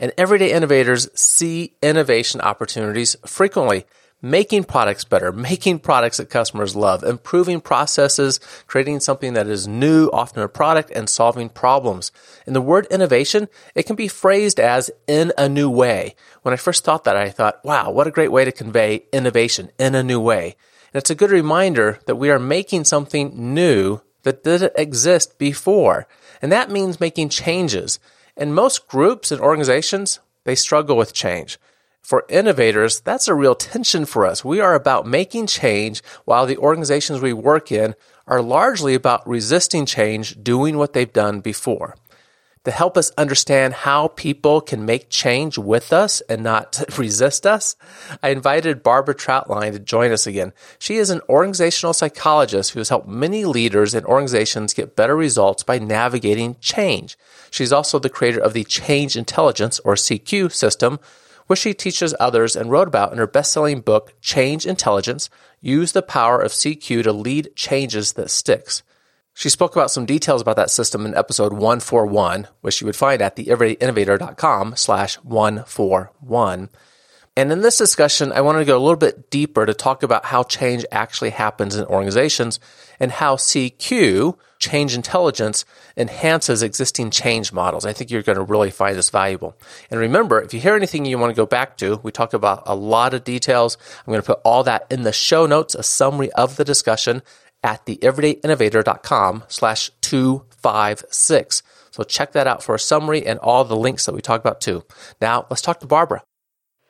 And everyday innovators see innovation opportunities frequently, making products better, making products that customers love, improving processes, creating something that is new, often a product, and solving problems. And the word innovation, it can be phrased as in a new way. When I first thought that, I thought, wow, what a great way to convey innovation in a new way. And it's a good reminder that we are making something new that didn't exist before. And that means making changes. And most groups and organizations, they struggle with change. For innovators, that's a real tension for us. We are about making change while the organizations we work in are largely about resisting change, doing what they've done before to help us understand how people can make change with us and not resist us, I invited Barbara Trautlein to join us again. She is an organizational psychologist who has helped many leaders and organizations get better results by navigating change. She's also the creator of the Change Intelligence or CQ system, which she teaches others and wrote about in her best-selling book, Change Intelligence, Use the Power of CQ to Lead Changes That Sticks. She spoke about some details about that system in episode 141, which you would find at theeverydayinnovator.com slash 141. And in this discussion, I wanted to go a little bit deeper to talk about how change actually happens in organizations and how CQ, change intelligence, enhances existing change models. I think you're going to really find this valuable. And remember, if you hear anything you want to go back to, we talk about a lot of details. I'm going to put all that in the show notes, a summary of the discussion at theeverydayinnovator.com slash 256. So check that out for a summary and all the links that we talk about too. Now let's talk to Barbara.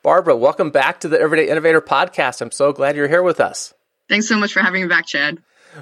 Barbara, welcome back to the Everyday Innovator podcast. I'm so glad you're here with us. Thanks so much for having me back, Chad.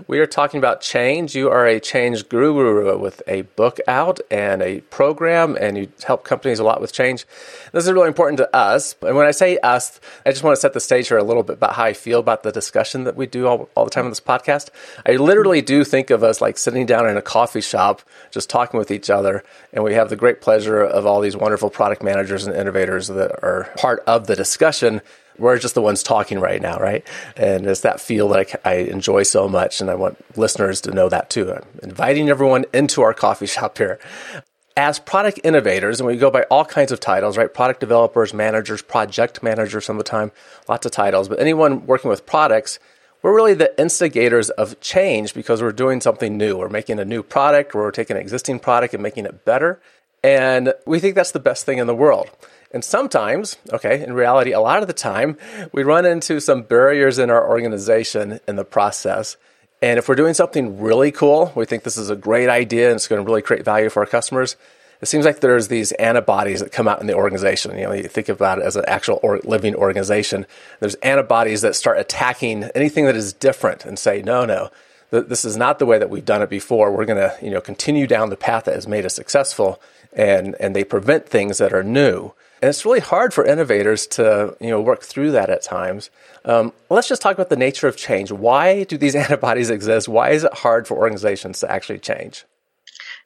We are talking about change. You are a change guru with a book out and a program, and you help companies a lot with change. This is really important to us. And when I say us, I just want to set the stage here a little bit about how I feel about the discussion that we do all, all the time on this podcast. I literally do think of us like sitting down in a coffee shop, just talking with each other, and we have the great pleasure of all these wonderful product managers and innovators that are part of the discussion we're just the ones talking right now, right? And it's that feel that I, I, enjoy so much, and I want listeners to know that too. I'm inviting everyone into our coffee shop here. As product innovators, and we go by all kinds of titles, right? Product developers, managers, project managers, some of the time, lots of titles. But anyone working with products, we're really the instigators of change because we're doing something new. We're making a new product, or we're taking an existing product and making it better. And we think that's the best thing in the world. And sometimes, okay, in reality, a lot of the time, we run into some barriers in our organization in the process. And if we're doing something really cool, we think this is a great idea and it's going to really create value for our customers. It seems like there's these antibodies that come out in the organization. You know, you think about it as an actual or living organization. There's antibodies that start attacking anything that is different and say, no, no, this is not the way that we've done it before. We're going to, you know, continue down the path that has made us successful, and and they prevent things that are new. And it's really hard for innovators to you know work through that at times. Um, let's just talk about the nature of change. Why do these antibodies exist? Why is it hard for organizations to actually change?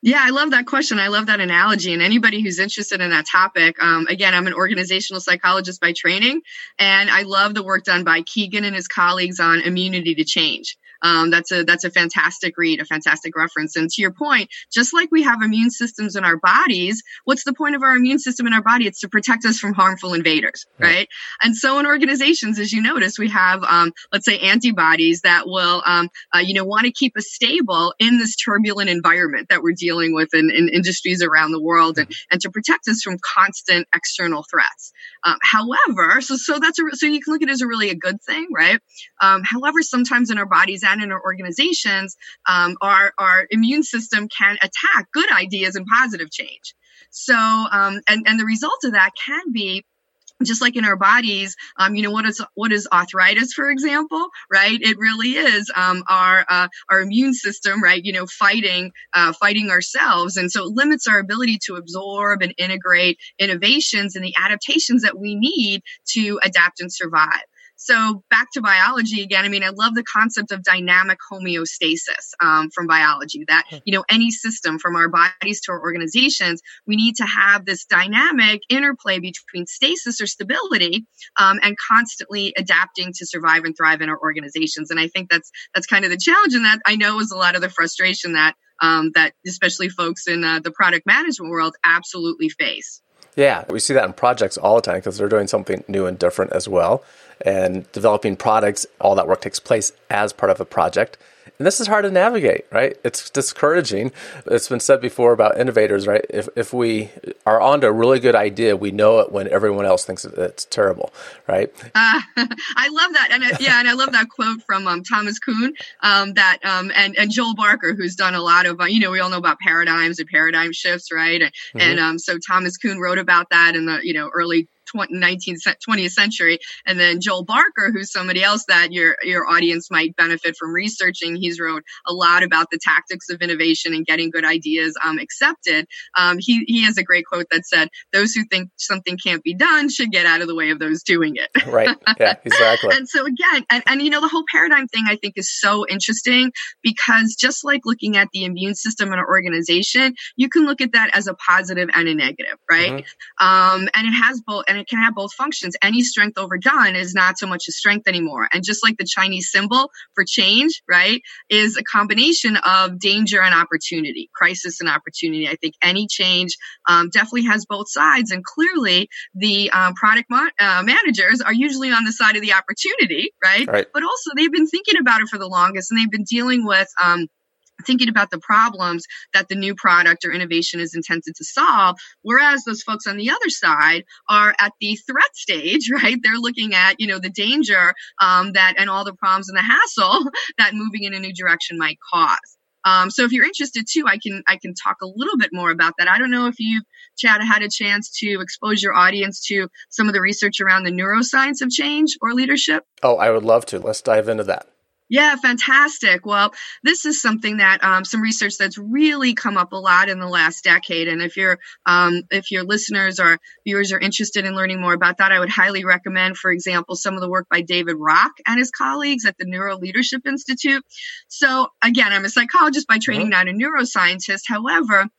Yeah, I love that question. I love that analogy. And anybody who's interested in that topic, um, again, I'm an organizational psychologist by training, and I love the work done by Kegan and his colleagues on immunity to change. Um, that's a that's a fantastic read, a fantastic reference. And to your point, just like we have immune systems in our bodies, what's the point of our immune system in our body? It's to protect us from harmful invaders, right? right? And so in organizations, as you notice, we have um, let's say antibodies that will um, uh, you know want to keep us stable in this turbulent environment that we're dealing with in, in industries around the world, and, and to protect us from constant external threats. Um, however, so so that's a so you can look at it as a really a good thing, right? Um, however, sometimes in our bodies in our organizations, um, our our immune system can attack good ideas and positive change. So, um, and and the result of that can be just like in our bodies, um, you know what is what is arthritis, for example, right? It really is um, our uh, our immune system, right? You know, fighting uh, fighting ourselves, and so it limits our ability to absorb and integrate innovations and the adaptations that we need to adapt and survive. So back to biology again. I mean, I love the concept of dynamic homeostasis um, from biology. That hmm. you know, any system from our bodies to our organizations, we need to have this dynamic interplay between stasis or stability um, and constantly adapting to survive and thrive in our organizations. And I think that's that's kind of the challenge, and that I know is a lot of the frustration that um, that especially folks in uh, the product management world absolutely face. Yeah, we see that in projects all the time because they're doing something new and different as well. And developing products, all that work takes place as part of a project. And this is hard to navigate, right? It's discouraging. It's been said before about innovators, right? If, if we are onto a really good idea, we know it when everyone else thinks it's terrible, right? Uh, I love that. And uh, yeah, and I love that quote from um, Thomas Kuhn um, that, um, and, and Joel Barker, who's done a lot of, uh, you know, we all know about paradigms and paradigm shifts, right? And, mm-hmm. and um, so Thomas Kuhn wrote about that in the, you know, early 19th 20th century. And then joel barker who's somebody else that your your audience might benefit from researching. He's wrote a lot about the tactics of innovation and getting good ideas um, accepted. Um, he, he has a great quote that said those who think something can't be done should get out of the way of those doing it. Right. Yeah exactly. And so again and, and you know the whole paradigm thing i think is so interesting because just like looking at the immune system in an organization you can look at that as a positive and a negative right? Mm-hmm. um, and it has both and it can have both functions. Any strength overdone is not so much a strength anymore. And just like the Chinese symbol for change, right, is a combination of danger and opportunity, crisis and opportunity. I think any change um, definitely has both sides. And clearly, the um, product mo- uh, managers are usually on the side of the opportunity, right? right? But also, they've been thinking about it for the longest and they've been dealing with. Um, thinking about the problems that the new product or innovation is intended to solve. Whereas those folks on the other side are at the threat stage, right? They're looking at, you know, the danger um, that and all the problems and the hassle that moving in a new direction might cause. Um, so if you're interested too, I can I can talk a little bit more about that. I don't know if you've Chad had a chance to expose your audience to some of the research around the neuroscience of change or leadership. Oh, I would love to. Let's dive into that. Yeah, fantastic. Well, this is something that um, some research that's really come up a lot in the last decade. And if your um, if your listeners or viewers are interested in learning more about that, I would highly recommend, for example, some of the work by David Rock and his colleagues at the Neuro Leadership Institute. So again, I'm a psychologist by training, mm-hmm. not a neuroscientist. However,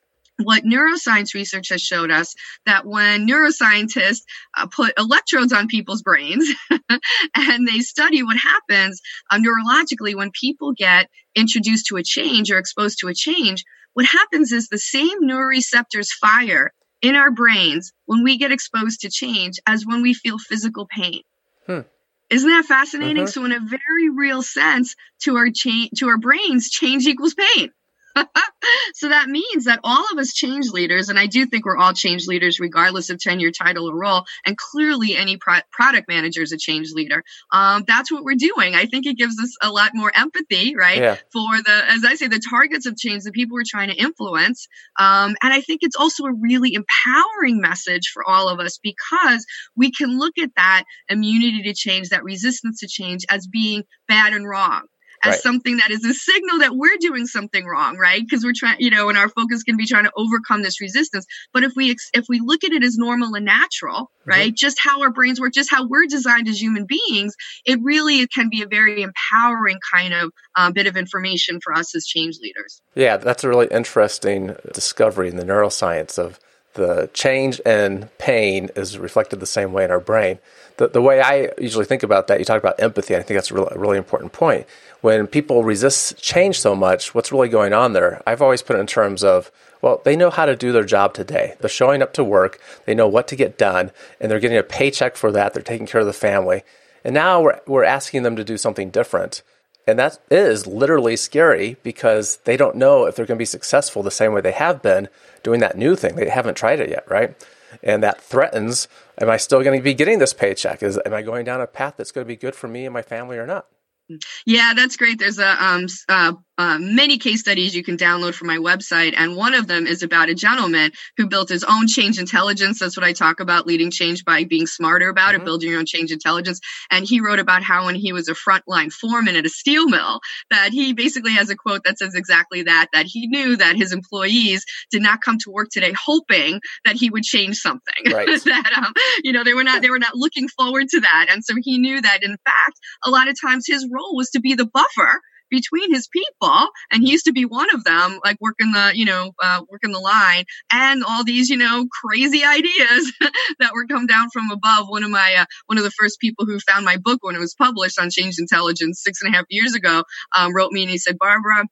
what neuroscience research has showed us that when neuroscientists uh, put electrodes on people's brains and they study what happens uh, neurologically when people get introduced to a change or exposed to a change, what happens is the same neuroreceptors fire in our brains when we get exposed to change as when we feel physical pain. Hmm. Isn't that fascinating? Uh-huh. So, in a very real sense, to our change, to our brains, change equals pain. so that means that all of us change leaders, and I do think we're all change leaders regardless of tenure, title, or role. And clearly, any pro- product manager is a change leader. Um, that's what we're doing. I think it gives us a lot more empathy, right? Yeah. For the, as I say, the targets of change, the people we're trying to influence. Um, and I think it's also a really empowering message for all of us because we can look at that immunity to change, that resistance to change as being bad and wrong as right. something that is a signal that we're doing something wrong, right? Because we're trying, you know, and our focus can be trying to overcome this resistance. But if we if we look at it as normal and natural, mm-hmm. right, just how our brains work, just how we're designed as human beings, it really can be a very empowering kind of uh, bit of information for us as change leaders. Yeah, that's a really interesting discovery in the neuroscience of the change and pain is reflected the same way in our brain. The, the way I usually think about that, you talk about empathy. I think that's a really, really important point when people resist change so much, what's really going on there? I've always put it in terms of, well, they know how to do their job today. They're showing up to work, they know what to get done, and they're getting a paycheck for that. They're taking care of the family. And now we're, we're asking them to do something different. And that is literally scary because they don't know if they're going to be successful the same way they have been doing that new thing. They haven't tried it yet, right? And that threatens, am I still going to be getting this paycheck? Is, am I going down a path that's going to be good for me and my family or not? Yeah, that's great. There's a um, uh, uh, many case studies you can download from my website. And one of them is about a gentleman who built his own change intelligence. That's what I talk about leading change by being smarter about mm-hmm. it, building your own change intelligence. And he wrote about how when he was a frontline foreman at a steel mill, that he basically has a quote that says exactly that, that he knew that his employees did not come to work today hoping that he would change something. Right. that, um, you know, they were not, they were not looking forward to that. And so he knew that in fact, a lot of times his role was to be the buffer between his people and he used to be one of them like working the you know uh, working the line and all these you know crazy ideas that were come down from above one of my uh, one of the first people who found my book when it was published on change intelligence six and a half years ago um, wrote me and he said barbara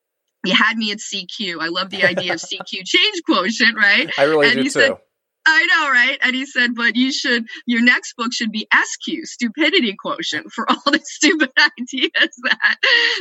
you had me at CQ. I love the idea of CQ change quotient, right? I really and do he too. Said, I know, right? And he said, but you should, your next book should be SQ, stupidity quotient, for all the stupid ideas that.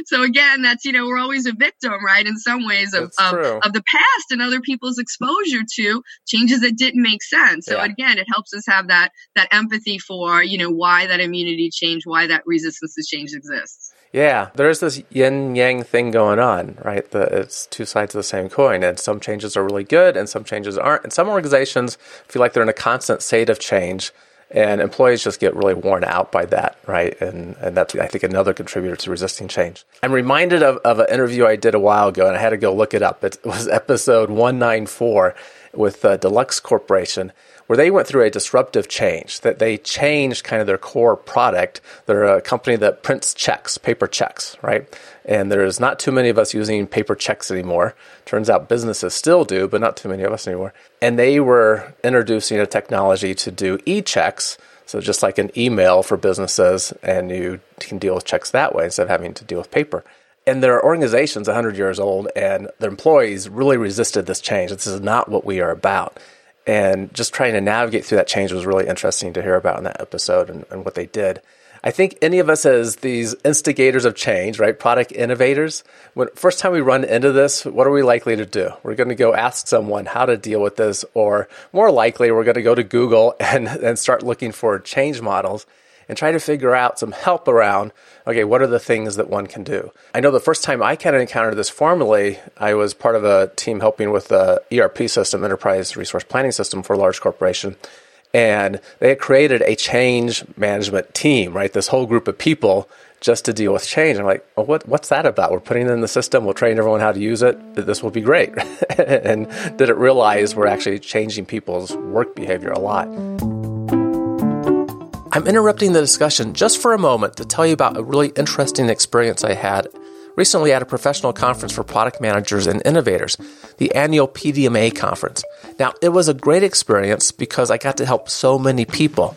So again, that's, you know, we're always a victim, right? In some ways of, of, of, the past and other people's exposure to changes that didn't make sense. So yeah. again, it helps us have that, that empathy for, you know, why that immunity change, why that resistance to change exists. Yeah, there's this yin yang thing going on, right? The, it's two sides of the same coin, and some changes are really good, and some changes aren't. And some organizations feel like they're in a constant state of change, and employees just get really worn out by that, right? And and that's I think another contributor to resisting change. I'm reminded of, of an interview I did a while ago, and I had to go look it up. It was episode 194 with uh, Deluxe Corporation where they went through a disruptive change, that they changed kind of their core product. They're a company that prints checks, paper checks, right? And there's not too many of us using paper checks anymore. Turns out businesses still do, but not too many of us anymore. And they were introducing a technology to do e checks. So just like an email for businesses, and you can deal with checks that way instead of having to deal with paper and there are organization's 100 years old and their employees really resisted this change this is not what we are about and just trying to navigate through that change was really interesting to hear about in that episode and, and, what they did. I think any of us as these instigators of change, right, product innovators, when first time we run into this, what are we likely to do? We're going to go ask someone how to deal with this, or more likely, we're going to go to Google and, and start looking for change models and try to figure out some help around okay, what are the things that one can do? I know the first time I kind of encountered this formally, I was part of a team helping with the ERP system, Enterprise Resource Planning System for a large corporation. And they had created a change management team, right? This whole group of people just to deal with change. I'm like, well, what, what's that about? We're putting it in the system. We'll train everyone how to use it. This will be great. and didn't realize we're actually changing people's work behavior a lot. I'm interrupting the discussion just for a moment to tell you about a really interesting experience I had recently at a professional conference for product managers and innovators, the annual PDMA conference. Now, it was a great experience because I got to help so many people.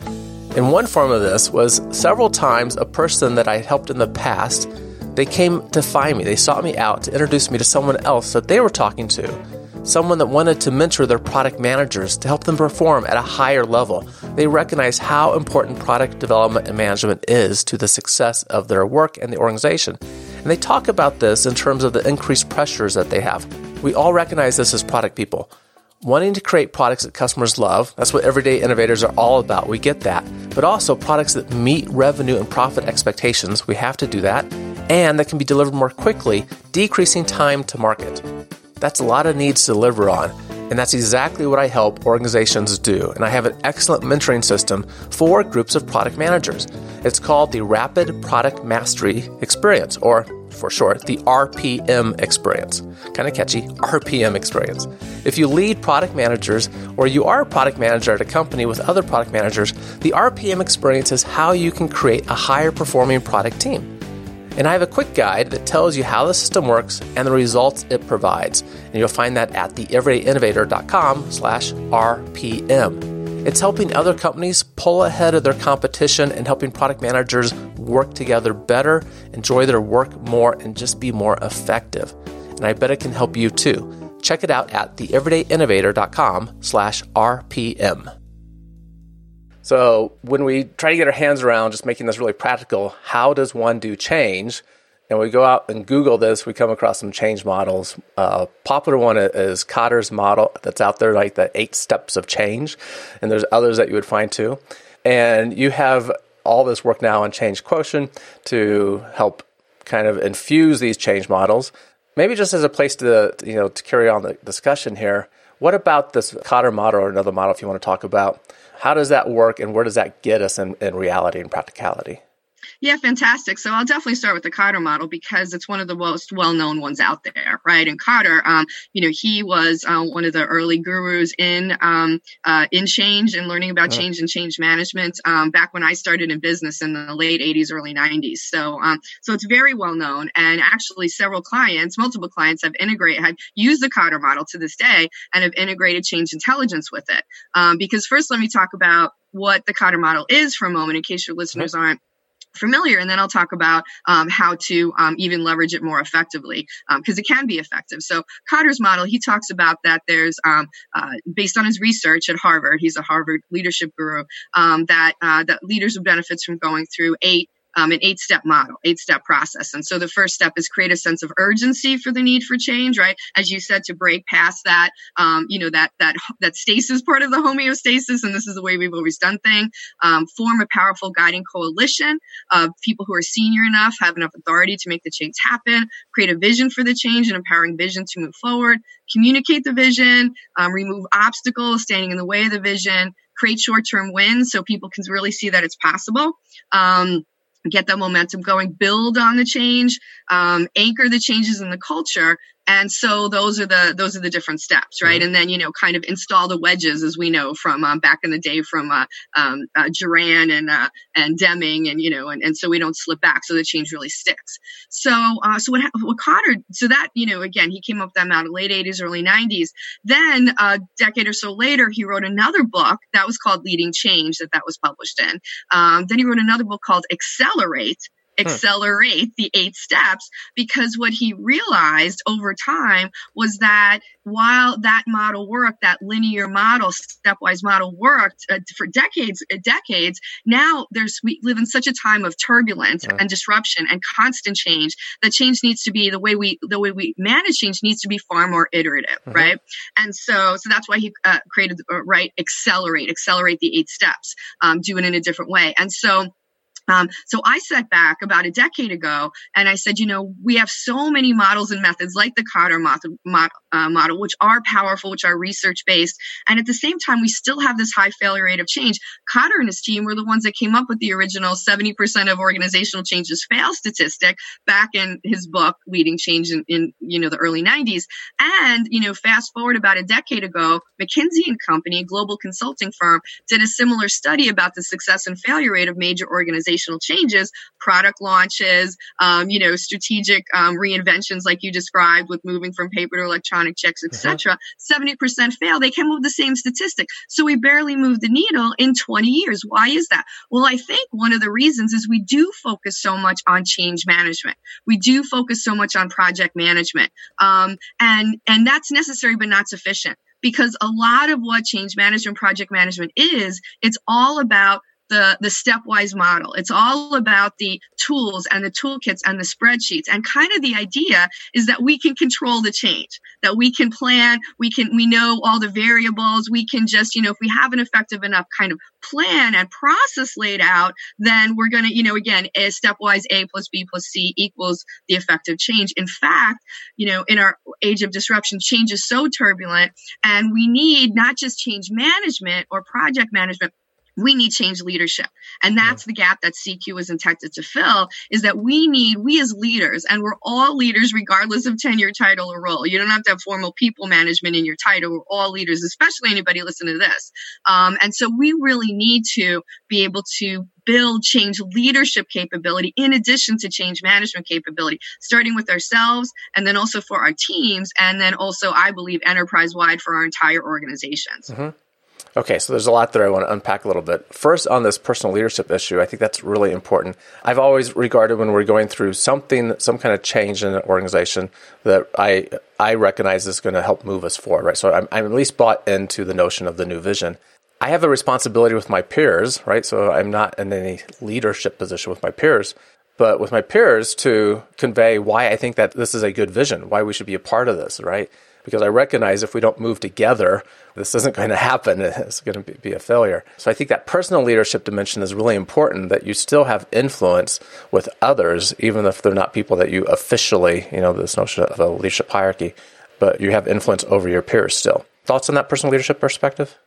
And one form of this was several times a person that I helped in the past, they came to find me. They sought me out to introduce me to someone else that they were talking to someone that wanted to mentor their product managers to help them perform at a higher level. They recognize how important product development and management is to the success of their work and the organization. And they talk about this in terms of the increased pressures that they have. We all recognize this as product people. Wanting to create products that customers love, that's what everyday innovators are all about. We get that. But also products that meet revenue and profit expectations, we have to do that, and that can be delivered more quickly, decreasing time to market. That's a lot of needs to deliver on. And that's exactly what I help organizations do. And I have an excellent mentoring system for groups of product managers. It's called the Rapid Product Mastery Experience, or for short, the RPM experience. Kind of catchy, RPM experience. If you lead product managers or you are a product manager at a company with other product managers, the RPM experience is how you can create a higher performing product team. And I have a quick guide that tells you how the system works and the results it provides. And you'll find that at theeverydayinnovator.com slash RPM. It's helping other companies pull ahead of their competition and helping product managers work together better, enjoy their work more, and just be more effective. And I bet it can help you too. Check it out at theeverydayinnovator.com slash RPM. So when we try to get our hands around just making this really practical, how does one do change? And we go out and Google this, we come across some change models. Uh, popular one is Kotter's model that's out there, like the eight steps of change. And there's others that you would find too. And you have all this work now on change quotient to help kind of infuse these change models. Maybe just as a place to you know to carry on the discussion here, what about this Kotter model or another model if you want to talk about? How does that work and where does that get us in, in reality and practicality? Yeah, fantastic. So I'll definitely start with the Kotter model because it's one of the most well-known ones out there, right? And Kotter, um, you know, he was uh, one of the early gurus in um, uh, in change and learning about uh-huh. change and change management um, back when I started in business in the late '80s, early '90s. So, um, so it's very well known, and actually, several clients, multiple clients, have integrated, have used the Kotter model to this day, and have integrated change intelligence with it. Um, because first, let me talk about what the Kotter model is for a moment, in case your listeners uh-huh. aren't familiar and then i'll talk about um, how to um, even leverage it more effectively because um, it can be effective. So kotter's model he talks about that there's um, uh, based on his research at harvard he's a harvard leadership guru um, that uh, that leaders benefits from going through eight um, an eight step model, eight step process. And so the first step is create a sense of urgency for the need for change, right? As you said, to break past that, um, you know, that, that, that stasis part of the homeostasis. And this is the way we've always done things. Um, form a powerful guiding coalition of people who are senior enough, have enough authority to make the change happen, create a vision for the change and empowering vision to move forward, communicate the vision, um, remove obstacles standing in the way of the vision, create short term wins so people can really see that it's possible. Um, get the momentum going, build on the change, um, anchor the changes in the culture, and so those are the those are the different steps right? Mm-hmm. and then you know kind of install the wedges as we know from um, back in the day from uh, um, uh, Juran and uh, and Deming and you know and, and so we don't slip back so the change really sticks. So uh, so what what Kotter so that you know again he came up with that out of late 80s early 90s then a decade or so later he wrote another book that was called Leading Change that that was published in. Um, then he wrote another book called Accelerate accelerate the eight steps because what he realized over time was that while that model worked, that linear model, stepwise model worked uh, for decades, uh, decades. Now there's we live in such a time of turbulence yeah. and disruption and constant change that change needs to be the way we the way we manage change needs to be far more iterative, mm-hmm. right? And so so that's why he uh, created uh, right accelerate accelerate the eight steps, um, do it in a different way, and so um, so I sat back about a decade ago and I said, you know, we have so many models and methods like the Kotter model, uh, model, which are powerful, which are research based. And at the same time, we still have this high failure rate of change. Kotter and his team were the ones that came up with the original 70% of organizational changes fail statistic back in his book, Leading Change in, in, you know, the early 90s. And, you know, fast forward about a decade ago, McKinsey and Company, a global consulting firm, did a similar study about the success and failure rate of major organizational changes, product launches, um, you know, strategic um, reinventions like you described with moving from paper to electronic checks, etc., mm-hmm. 70% fail. They came up with the same statistic. So we barely moved the needle in 20 years. Why is that? Well, I think one of the reasons is we do focus so much on change management. We do focus so much on project management. Um, and, and that's necessary, but not sufficient because a lot of what change management, project management is, it's all about the, the stepwise model. It's all about the tools and the toolkits and the spreadsheets. And kind of the idea is that we can control the change, that we can plan, we can, we know all the variables. We can just, you know, if we have an effective enough kind of plan and process laid out, then we're going to, you know, again, a stepwise A plus B plus C equals the effective change. In fact, you know, in our age of disruption, change is so turbulent and we need not just change management or project management, we need change leadership and that's yeah. the gap that cq is intended to fill is that we need we as leaders and we're all leaders regardless of tenure title or role you don't have to have formal people management in your title we're all leaders especially anybody listening to this um, and so we really need to be able to build change leadership capability in addition to change management capability, starting with ourselves and then also for our teams. And then also, I believe, enterprise wide for our entire organizations. Mm-hmm. Okay, so there's a lot that I want to unpack a little bit. First, on this personal leadership issue, I think that's really important. I've always regarded when we're going through something, some kind of change in an organization, that I I recognize is going to help move us forward, right? So I'm, I'm at least bought into the notion of the new vision. I have a responsibility with my peers, right? So I'm not in any leadership position with my peers, but with my peers to convey why I think that this is a good vision, why we should be a part of this, right? Because I recognize if we don't move together, this isn't going to happen. It's going to be a failure. So I think that personal leadership dimension is really important that you still have influence with others, even if they're not people that you officially, you know, this notion of a leadership hierarchy, but you have influence over your peers still. Thoughts on that personal leadership perspective?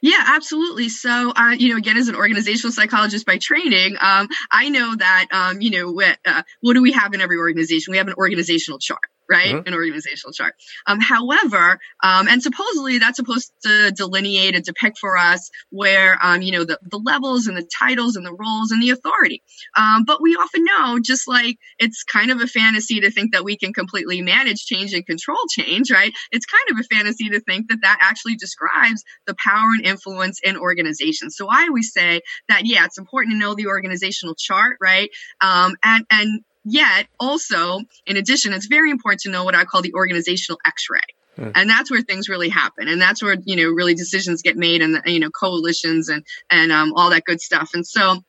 Yeah, absolutely. So, uh, you know, again, as an organizational psychologist by training, um, I know that, um, you know, what, uh, what do we have in every organization? We have an organizational chart right? Mm-hmm. An organizational chart. Um, however, um, and supposedly that's supposed to delineate and depict for us where, um, you know, the, the levels and the titles and the roles and the authority. Um, but we often know, just like it's kind of a fantasy to think that we can completely manage change and control change, right? It's kind of a fantasy to think that that actually describes the power and influence in organizations. So I always say that, yeah, it's important to know the organizational chart, right? Um, and, and Yet, also, in addition, it's very important to know what I call the organizational x-ray. Hmm. And that's where things really happen. And that's where, you know, really decisions get made and, you know, coalitions and, and um, all that good stuff. And so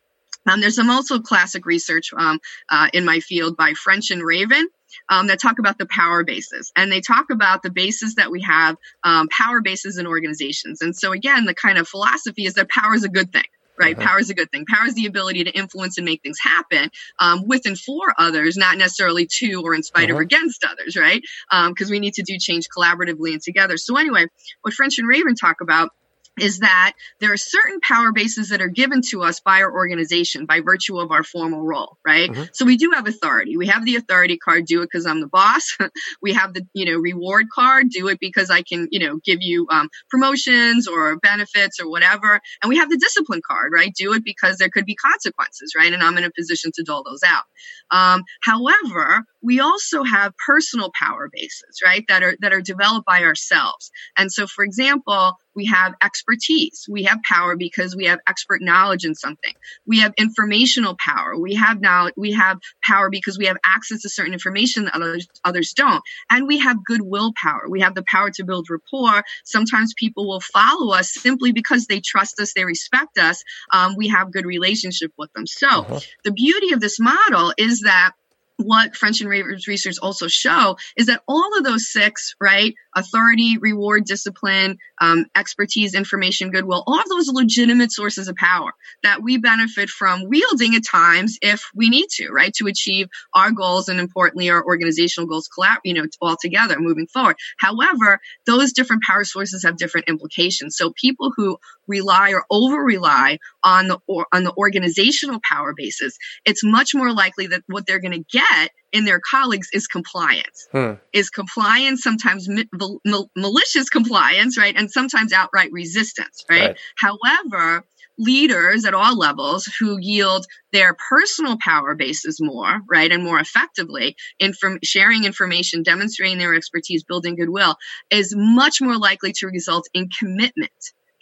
um, there's some also classic research um, uh, in my field by French and Raven. Um, that talk about the power bases and they talk about the bases that we have um, power bases in organizations and so again the kind of philosophy is that power is a good thing right? Uh-huh. Power is a good thing. Power is the ability to influence and make things happen um, with and for others, not necessarily to or in spite uh-huh. of or against others, right? Because um, we need to do change collaboratively and together. So anyway, what French and Raven talk about is that there are certain power bases that are given to us by our organization by virtue of our formal role, right? Mm-hmm. So we do have authority. We have the authority card, do it because I'm the boss. we have the, you know, reward card, do it because I can, you know, give you um, promotions or benefits or whatever. And we have the discipline card, right? Do it because there could be consequences, right? And I'm in a position to dole those out. Um, however, we also have personal power bases, right? That are, that are developed by ourselves. And so, for example, we have expertise. We have power because we have expert knowledge in something. We have informational power. We have now, we have power because we have access to certain information that others, others don't. And we have goodwill power. We have the power to build rapport. Sometimes people will follow us simply because they trust us, they respect us. Um, we have good relationship with them. So uh-huh. the beauty of this model is that what French and Raven's research also show is that all of those six, right, authority, reward, discipline, um, expertise, information, goodwill, all of those legitimate sources of power that we benefit from wielding at times if we need to, right, to achieve our goals and importantly our organizational goals, collab, you know, all together moving forward. However, those different power sources have different implications. So people who rely or over rely on the or, on the organizational power basis, it's much more likely that what they're going to get in their colleagues is compliance. Hmm. Is compliance sometimes mi- mal- malicious compliance, right? And sometimes outright resistance, right? right? However, leaders at all levels who yield their personal power bases more, right, and more effectively, in from sharing information, demonstrating their expertise, building goodwill, is much more likely to result in commitment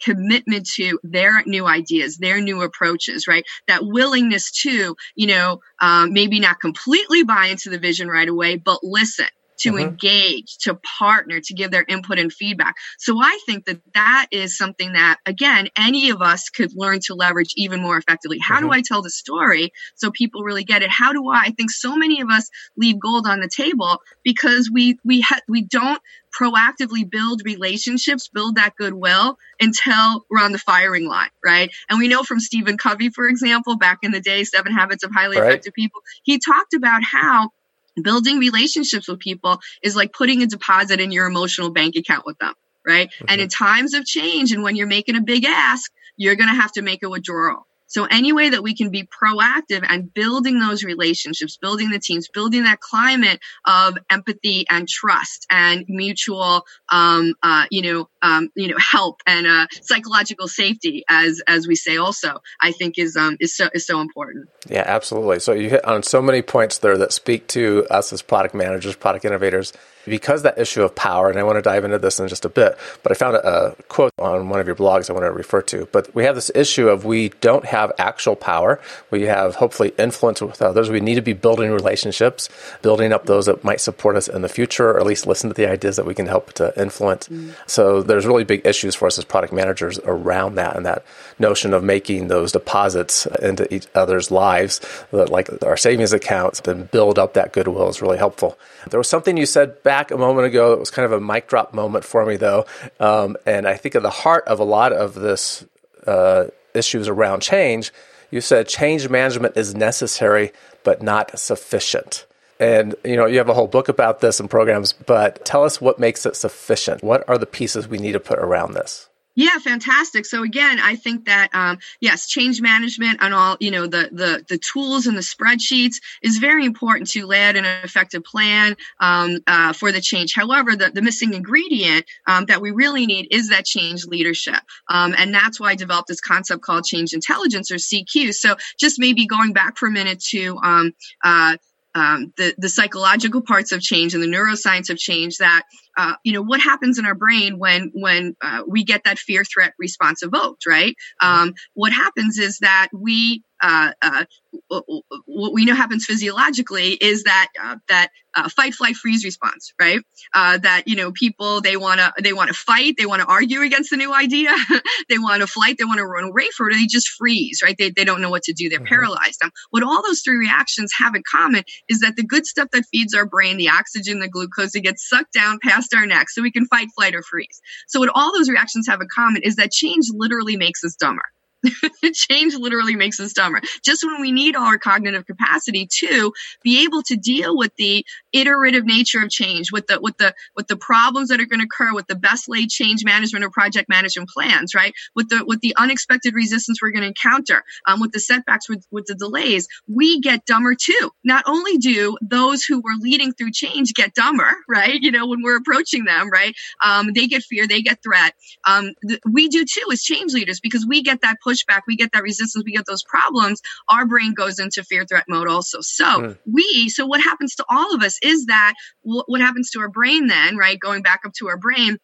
commitment to their new ideas, their new approaches, right? That willingness to, you know, um, maybe not completely buy into the vision right away, but listen to mm-hmm. engage, to partner, to give their input and feedback. So I think that that is something that, again, any of us could learn to leverage even more effectively. How mm-hmm. do I tell the story so people really get it? How do I? I think so many of us leave gold on the table because we we ha- we don't proactively build relationships, build that goodwill until we're on the firing line, right? And we know from Stephen Covey, for example, back in the day, Seven Habits of Highly right. Effective People, he talked about how building relationships with people is like putting a deposit in your emotional bank account with them, right? Mm-hmm. And in times of change and when you're making a big ask, you're going to have to make a withdrawal. So any way that we can be proactive and building those relationships, building the teams, building that climate of empathy and trust and mutual, um, uh, you know, um, you know, help and uh, psychological safety, as as we say, also, I think is um, is so is so important. Yeah, absolutely. So you hit on so many points there that speak to us as product managers, product innovators because that issue of power, and I want to dive into this in just a bit, but I found a, quote on one of your blogs I want to refer to. But we have this issue of we don't have actual power. We have hopefully influence with others. We need to be building relationships, building up those that might support us in the future, or at least listen to the ideas that we can help to influence. Mm. So there's really big issues for us as product managers around that and that notion of making those deposits into each other's lives, like our savings accounts, and build up that goodwill is really helpful. There was something you said back back a moment ago. It was kind of a mic drop moment for me, though. Um, and I think at the heart of a lot of this uh, issues around change, you said change management is necessary but not sufficient. And you know, you have a whole book about this and programs, but tell us what makes it sufficient. What are the pieces we need to put around this? Yeah, fantastic. So again, I think that um, yes, change management and all you know the the the tools and the spreadsheets is very important to lay out an effective plan um, uh, for the change. However, the, the missing ingredient um, that we really need is that change leadership, um, and that's why I developed this concept called change intelligence or CQ. So just maybe going back for a minute to um, uh, um, the the psychological parts of change and the neuroscience of change that uh, you know what happens in our brain when when uh, we get that fear threat response evoked right? Um, what happens is that we uh, uh what we know happens physiologically is that uh, that uh, fight flight freeze response right that you know people they want to they want to fight they want to argue against the new idea they want to flight they want to run away from it they just freeze right they, they don't know what to do they're mm-hmm. paralyzed um, what all those three reactions have in common is that the good stuff that feeds our brain the oxygen the glucose it gets sucked down past our neck so we can fight, flight, or freeze. So what all those reactions have in common is that change literally makes us dumber. change literally makes us dumber. Just when we need all our cognitive capacity to be able to deal with the iterative nature of change, with the with the with the problems that are going to occur, with the best laid change management or project management plans, right? With the with the unexpected resistance we're going to encounter, um, with the setbacks, with with the delays, we get dumber too. Not only do those who were leading through change get dumber, right? You know, when we're approaching them, right? Um, they get fear, they get threat. Um, th- we do too as change leaders because we get that pushback, we get that resistance, we get those problems, our brain goes into fear threat mode also. So mm. we, so what happens to all of us is that what, what happens to our brain then, right? Going back up to our brain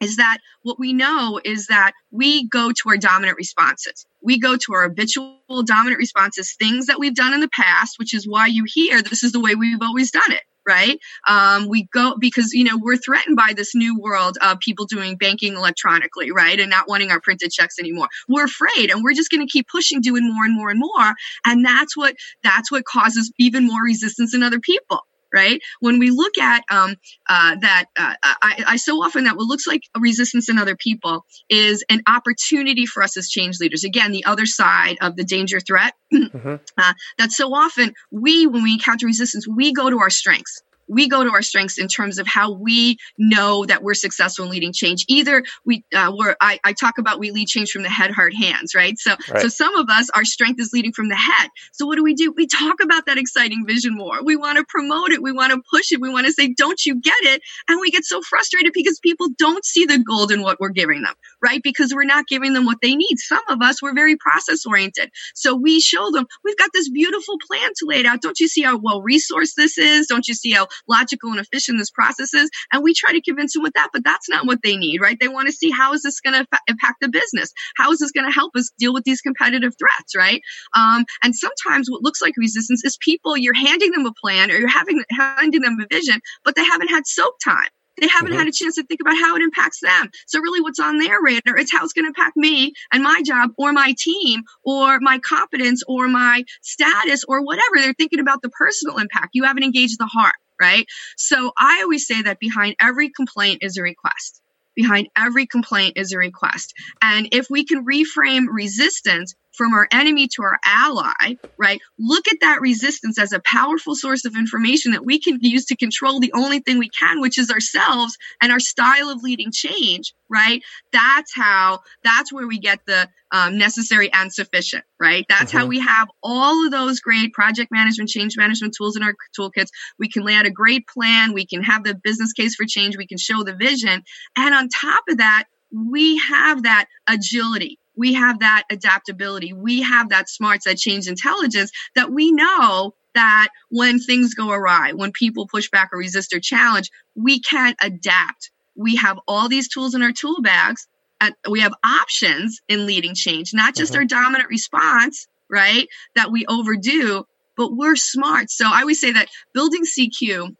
is that what we know is that we go to our dominant responses. We go to our habitual dominant responses, things that we've done in the past, which is why you hear this is the way we've always done it right? Um, we go because you know we're threatened by this new world of people doing banking electronically, right, and not wanting our printed checks anymore. We're afraid, and we're just going to keep pushing, doing more and more and more, and that's what that's what causes even more resistance in other people right? When we look at um, uh, that, uh, I, I, so often that what looks like a resistance in other people is an opportunity for us as change leaders. Again, the other side of the danger threat. mm-hmm. uh, that so often we, when we encounter resistance, we go to our strengths we go to our strengths in terms of how we know that we're successful in leading change. Either we, uh, we're, I, I talk about we lead change from the head, heart, hands, right? So, right. so some of us, our strength is leading from the head. So what do we do? We talk about that exciting vision more. We want to promote it. We want to push it. We want to say, don't you get it? And we get so frustrated because people don't see the gold in what we're giving them, right? Because we're not giving them what they need. Some of us, we're very process oriented. So we show them, we've got this beautiful plan to lay it out. Don't you see how well resourced this is? Don't you see how logical and efficient this process is. And we try to convince them with that, but that's not what they need, right? They want to see how is this going to impact the business? How is this going to help us deal with these competitive threats, right? Um, and sometimes what looks like resistance is people, you're handing them a plan or you're having, handing them a vision, but they haven't had soak time. They haven't mm-hmm. had a chance to think about how it impacts them. So really what's on their radar is how it's going to impact me and my job or my team or my competence or my status or whatever. They're thinking about the personal impact. You haven't engaged the heart right? So I always say that behind every complaint is a request. Behind every complaint is a request. And if we can reframe resistance from our enemy to our ally, right? Look at that resistance as a powerful source of information that we can use to control the only thing we can, which is ourselves and our style of leading change, right? That's how, that's where we get the um, necessary and sufficient, right? That's mm-hmm. how we have all of those great project management, change management tools in our toolkits. We can lay out a great plan. We can have the business case for change. We can show the vision. And on top of that, we have that agility we have that adaptability. We have that smarts, that change intelligence that we know that when things go awry, when people push back or resist or challenge, we can adapt. We have all these tools in our tool bags. And we have options in leading change, not just mm-hmm. our dominant response, right? That we overdo, but we're smart. So I always say that building CQ,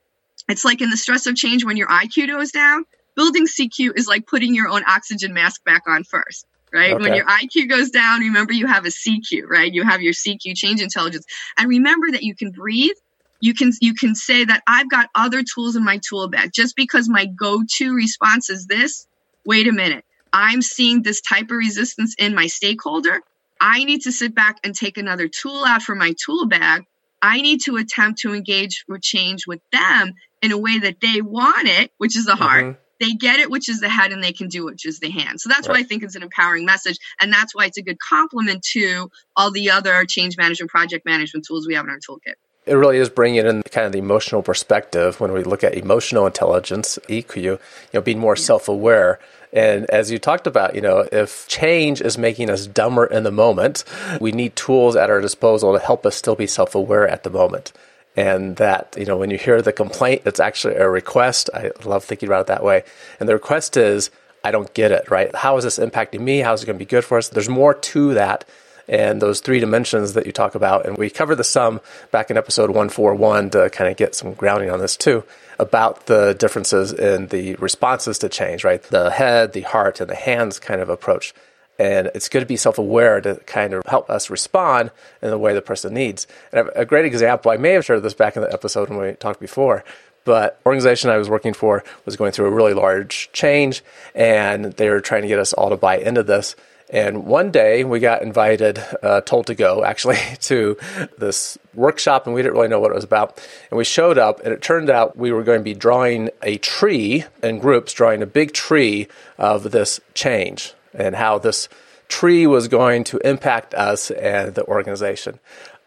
it's like in the stress of change when your IQ goes down. Building CQ is like putting your own oxygen mask back on first right? Okay. When your IQ goes down, remember you have a CQ, right? You have your CQ change intelligence. And remember that you can breathe, you can you can say that I've got other tools in my tool bag. Just because my go-to response is this, wait a minute. I'm seeing this type of resistance in my stakeholder. I need to sit back and take another tool out from my tool bag. I need to attempt to engage or change with them in a way that they want it, which is the heart. Mm-hmm. They get it, which is the head, and they can do it, which is the hand. So that's right. why I think it's an empowering message. And that's why it's a good complement to all the other change management, project management tools we have in our toolkit it really is bringing in kind of the emotional perspective when we look at emotional intelligence, EQ, you know, being more self-aware. And as you talked about, you know, if change is making us dumber in the moment, we need tools at our disposal to help us still be self-aware at the moment. And that, you know, when you hear the complaint, it's actually a request. I love thinking about it that way. And the request is, I don't get it, right? How is this impacting me? How is it going to be good for us? There's more to that and those three dimensions that you talk about. And we covered the sum back in episode 141 to kind of get some grounding on this too about the differences in the responses to change, right? The head, the heart, and the hands kind of approach. And it's good to be self aware to kind of help us respond in the way the person needs. And a great example, I may have shared this back in the episode when we talked before, but organization I was working for was going through a really large change and they were trying to get us all to buy into this. And one day we got invited, uh, told to go actually to this workshop, and we didn't really know what it was about. And we showed up, and it turned out we were going to be drawing a tree in groups, drawing a big tree of this change and how this tree was going to impact us and the organization.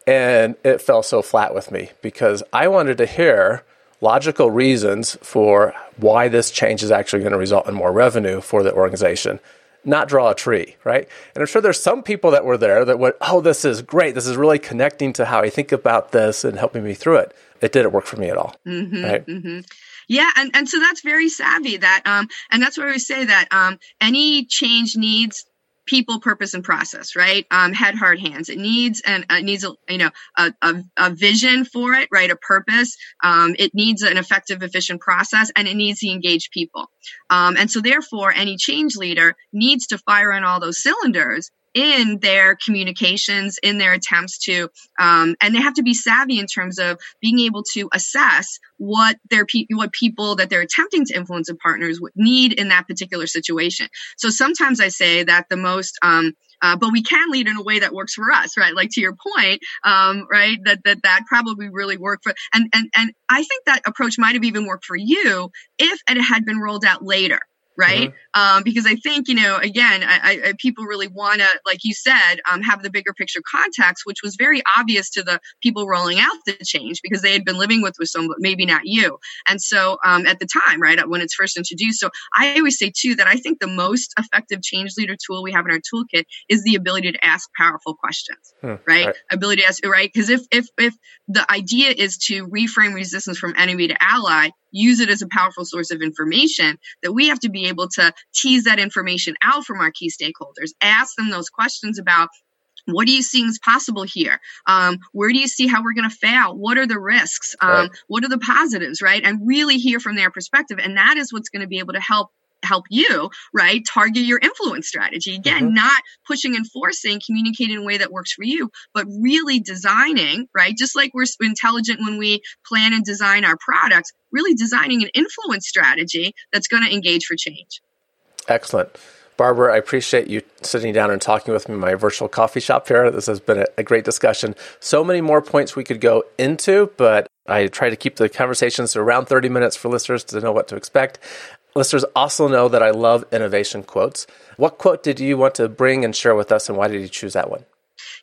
And it fell so flat with me because I wanted to hear logical reasons for why this change is actually going to result in more revenue for the organization not draw a tree, right? And I'm sure there's some people that were there that went, oh, this is great. This is really connecting to how I think about this and helping me through it. It didn't work for me at all. Mm-hmm, right? Mm-hmm. Yeah, and, and so that's very savvy. That um, and that's why we say that um, any change needs people purpose and process right? Um, head heart hands. It needs and it needs a you know a, a, a, vision for it right? A purpose. Um, it needs an effective efficient process and it needs to engage people. Um, and so therefore any change leader needs to fire on all those cylinders in their communications, in their attempts to, um, and they have to be savvy in terms of being able to assess what their pe- what people that they're attempting to influence and partners would need in that particular situation. So sometimes I say that the most um, uh, but we can lead in a way that works for us, right? Like to your point, um, right? That that that probably really worked for, and and and I think that approach might have even worked for you if it had been rolled out later, right? Mm-hmm. Um, because I think you know, again, I, I, people really want to, like you said, um, have the bigger picture context, which was very obvious to the people rolling out the change because they had been living with with some, but maybe not you. And so um, at the time, right, when it's first introduced, so I always say too that I think the most effective change leader tool we have in our toolkit is the ability to ask powerful questions, hmm. right? right? Ability to ask, right? Because if if if the idea is to reframe resistance from enemy to ally, use it as a powerful source of information that we have to be able to tease that information out from our key stakeholders ask them those questions about what do you see as possible here? Um, where do you see how we're going to fail? What are the risks? Um, right. What are the positives, right? And really hear from their perspective. And that is what's going to be able to help help you, right? Target your influence strategy. Again, mm-hmm. not pushing and forcing, communicating in a way that works for you, but really designing, right? Just like we're intelligent when we plan and design our products, really designing an influence strategy that's going to engage for change. Excellent. Barbara, I appreciate you sitting down and talking with me in my virtual coffee shop here. This has been a, great discussion. So many more points we could go into, but I try to keep the conversations around 30 minutes for listeners to know what to expect. Listeners also know that I love innovation quotes. What quote did you want to bring and share with us, and why did you choose that one?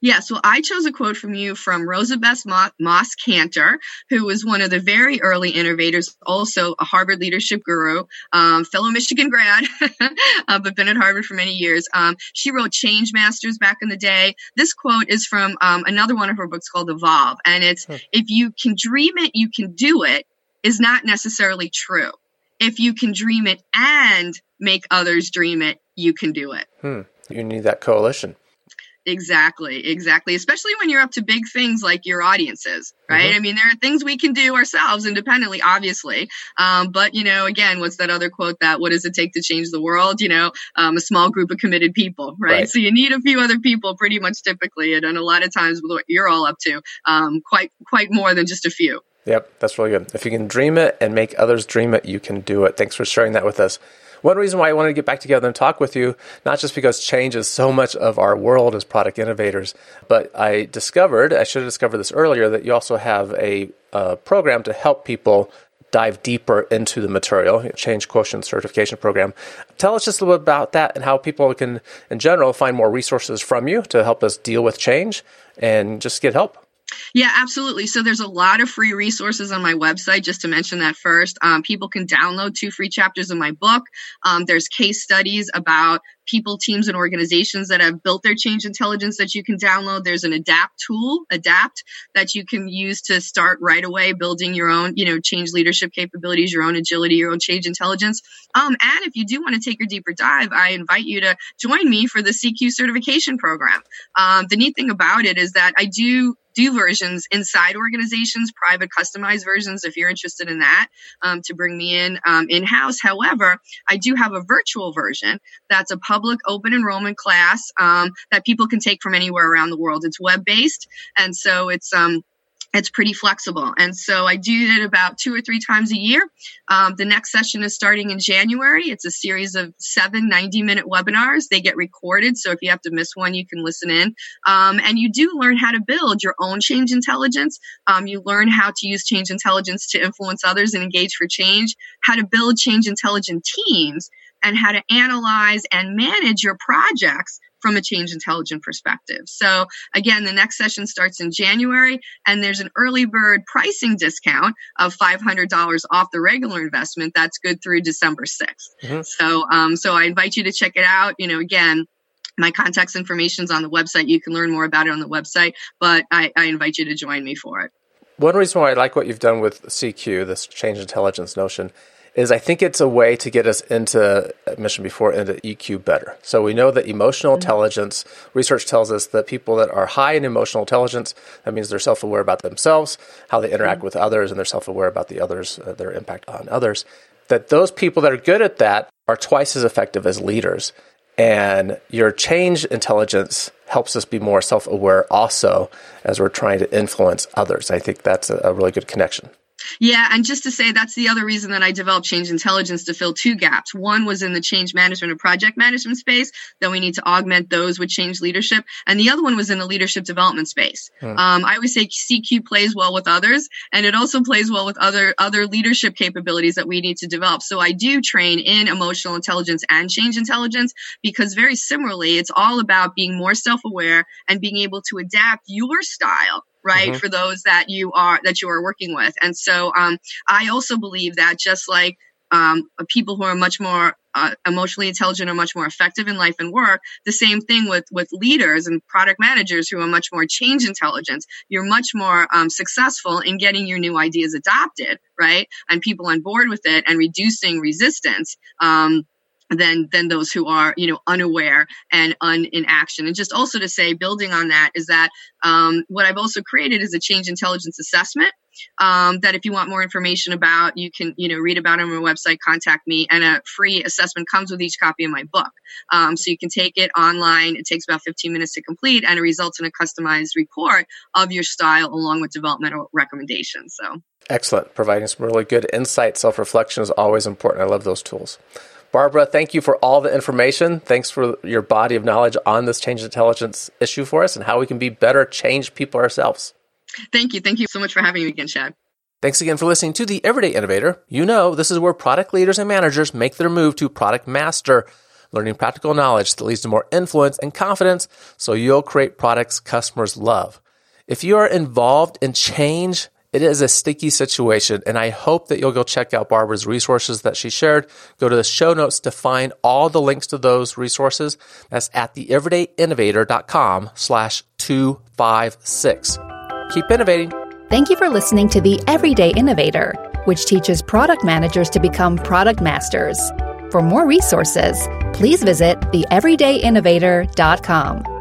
Yeah, so I chose a quote from you from Rosabeth Moss Kanter, who was one of the very early innovators, also a Harvard leadership guru, um, fellow Michigan grad, uh, but been at Harvard for many years. Um, she wrote Change Masters back in the day. This quote is from um, another one of her books called Evolve, and it's hmm. if you can dream it, you can do it, is not necessarily true if you can dream it and make others dream it, you can do it. Hmm. You need that coalition. Exactly, exactly. Especially when you're up to big things like your audiences, right? Mm-hmm. I mean, there are things we can do ourselves independently, obviously. Um, but, you know, again, what's that other quote that what does it take to change the world? You know, um, a small group of committed people, right? right? So you need a few other people pretty much typically. And, and a lot of times what you're all up to, um, quite, quite more than just a few. Yep, that's really good. If you can dream it and make others dream it, you can do it. Thanks for sharing that with us. One reason why I wanted to get back together and talk with you, not just because change is so much of our world as product innovators, but I discovered, I should have discovered this earlier, that you also have a, a program to help people dive deeper into the material, change quotient certification program. Tell us just a little bit about that and how people can, in general, find more resources from you to help us deal with change and just get help. Yeah, absolutely. So there's a lot of free resources on my website, just to mention that first. Um, people can download two free chapters of my book. Um, there's case studies about people, teams, and organizations that have built their change intelligence that you can download. There's an adapt tool, adapt, that you can use to start right away building your own, you know, change leadership capabilities, your own agility, your own change intelligence. Um, and if you do want to take a deeper dive, I invite you to join me for the CQ certification program. Um, the neat thing about it is that I do do versions inside organizations, private customized versions if you're interested in that um, to bring me in um, in house. However, I do have a virtual version that's a public open enrollment class um, that people can take from anywhere around the world. It's web based, and so it's um, it's pretty flexible. And so I do it about two or three times a year. Um, the next session is starting in January. It's a series of seven 90 minute webinars. They get recorded. So if you have to miss one, you can listen in. Um, and you do learn how to build your own change intelligence. Um, you learn how to use change intelligence to influence others and engage for change, how to build change intelligent teams, and how to analyze and manage your projects from a change intelligent perspective. So again, the next session starts in January and there's an early bird pricing discount of $500 off the regular investment. That's good through December 6th. Mm-hmm. So, um, so I invite you to check it out. You know, again, my contacts information is on the website. You can learn more about it on the website, but I, I invite you to join me for it. One reason why I like what you've done with CQ, this change intelligence notion, is I think it's a way to get us into mentioned before into EQ better. So we know that emotional mm-hmm. intelligence research tells us that people that are high in emotional intelligence that means they're self-aware about themselves, how they interact mm-hmm. with others, and they're self-aware about the others, uh, their impact on others. That those people that are good at that are twice as effective as leaders. And your change intelligence helps us be more self aware also as we're trying to influence others. I think that's a, a really good connection. Yeah, and just to say that's the other reason that I developed change intelligence to fill two gaps. One was in the change management and project management space, that we need to augment those with change leadership, and the other one was in the leadership development space. Hmm. Um, I always say CQ plays well with others, and it also plays well with other other leadership capabilities that we need to develop. So I do train in emotional intelligence and change intelligence because very similarly, it's all about being more self-aware and being able to adapt your style right mm-hmm. for those that you are that you are working with. And so um, i also believe that just like um, people who are much more uh, emotionally intelligent are much more effective in life and work the same thing with with leaders and product managers who are much more change intelligence you're much more um, successful in getting your new ideas adopted right? And people on board with it and reducing resistance um, than than those who are you know unaware and un in action. And just also to say building on that is that um, what i've also created is a change intelligence assessment um, that if you want more information about you can you know read about it on my website contact me and a free assessment comes with each copy of my book. Um, so you can take it online. It takes about 15 minutes to complete and it results in a customized report of your style along with developmental recommendations so. Excellent. Providing some really good insight. Self-reflection is always important. I love those tools Barbara, thank you for all the information. Thanks for your body of knowledge on this change intelligence issue for us and how we can be better change people ourselves. Thank you. Thank you so much for having me again, Chad. Thanks again for listening to The Everyday Innovator. You know, this is where product leaders and managers make their move to product master, learning practical knowledge that leads to more influence and confidence so you'll create products customers love. If you are involved in change, it is a sticky situation, and I hope that you'll go check out Barbara's resources that she shared. Go to the show notes to find all the links to those resources. That's at theeverydayinnovator.com slash 256. Keep innovating. Thank you for listening to The Everyday Innovator, which teaches product managers to become product masters. For more resources, please visit theeverydayinnovator.com.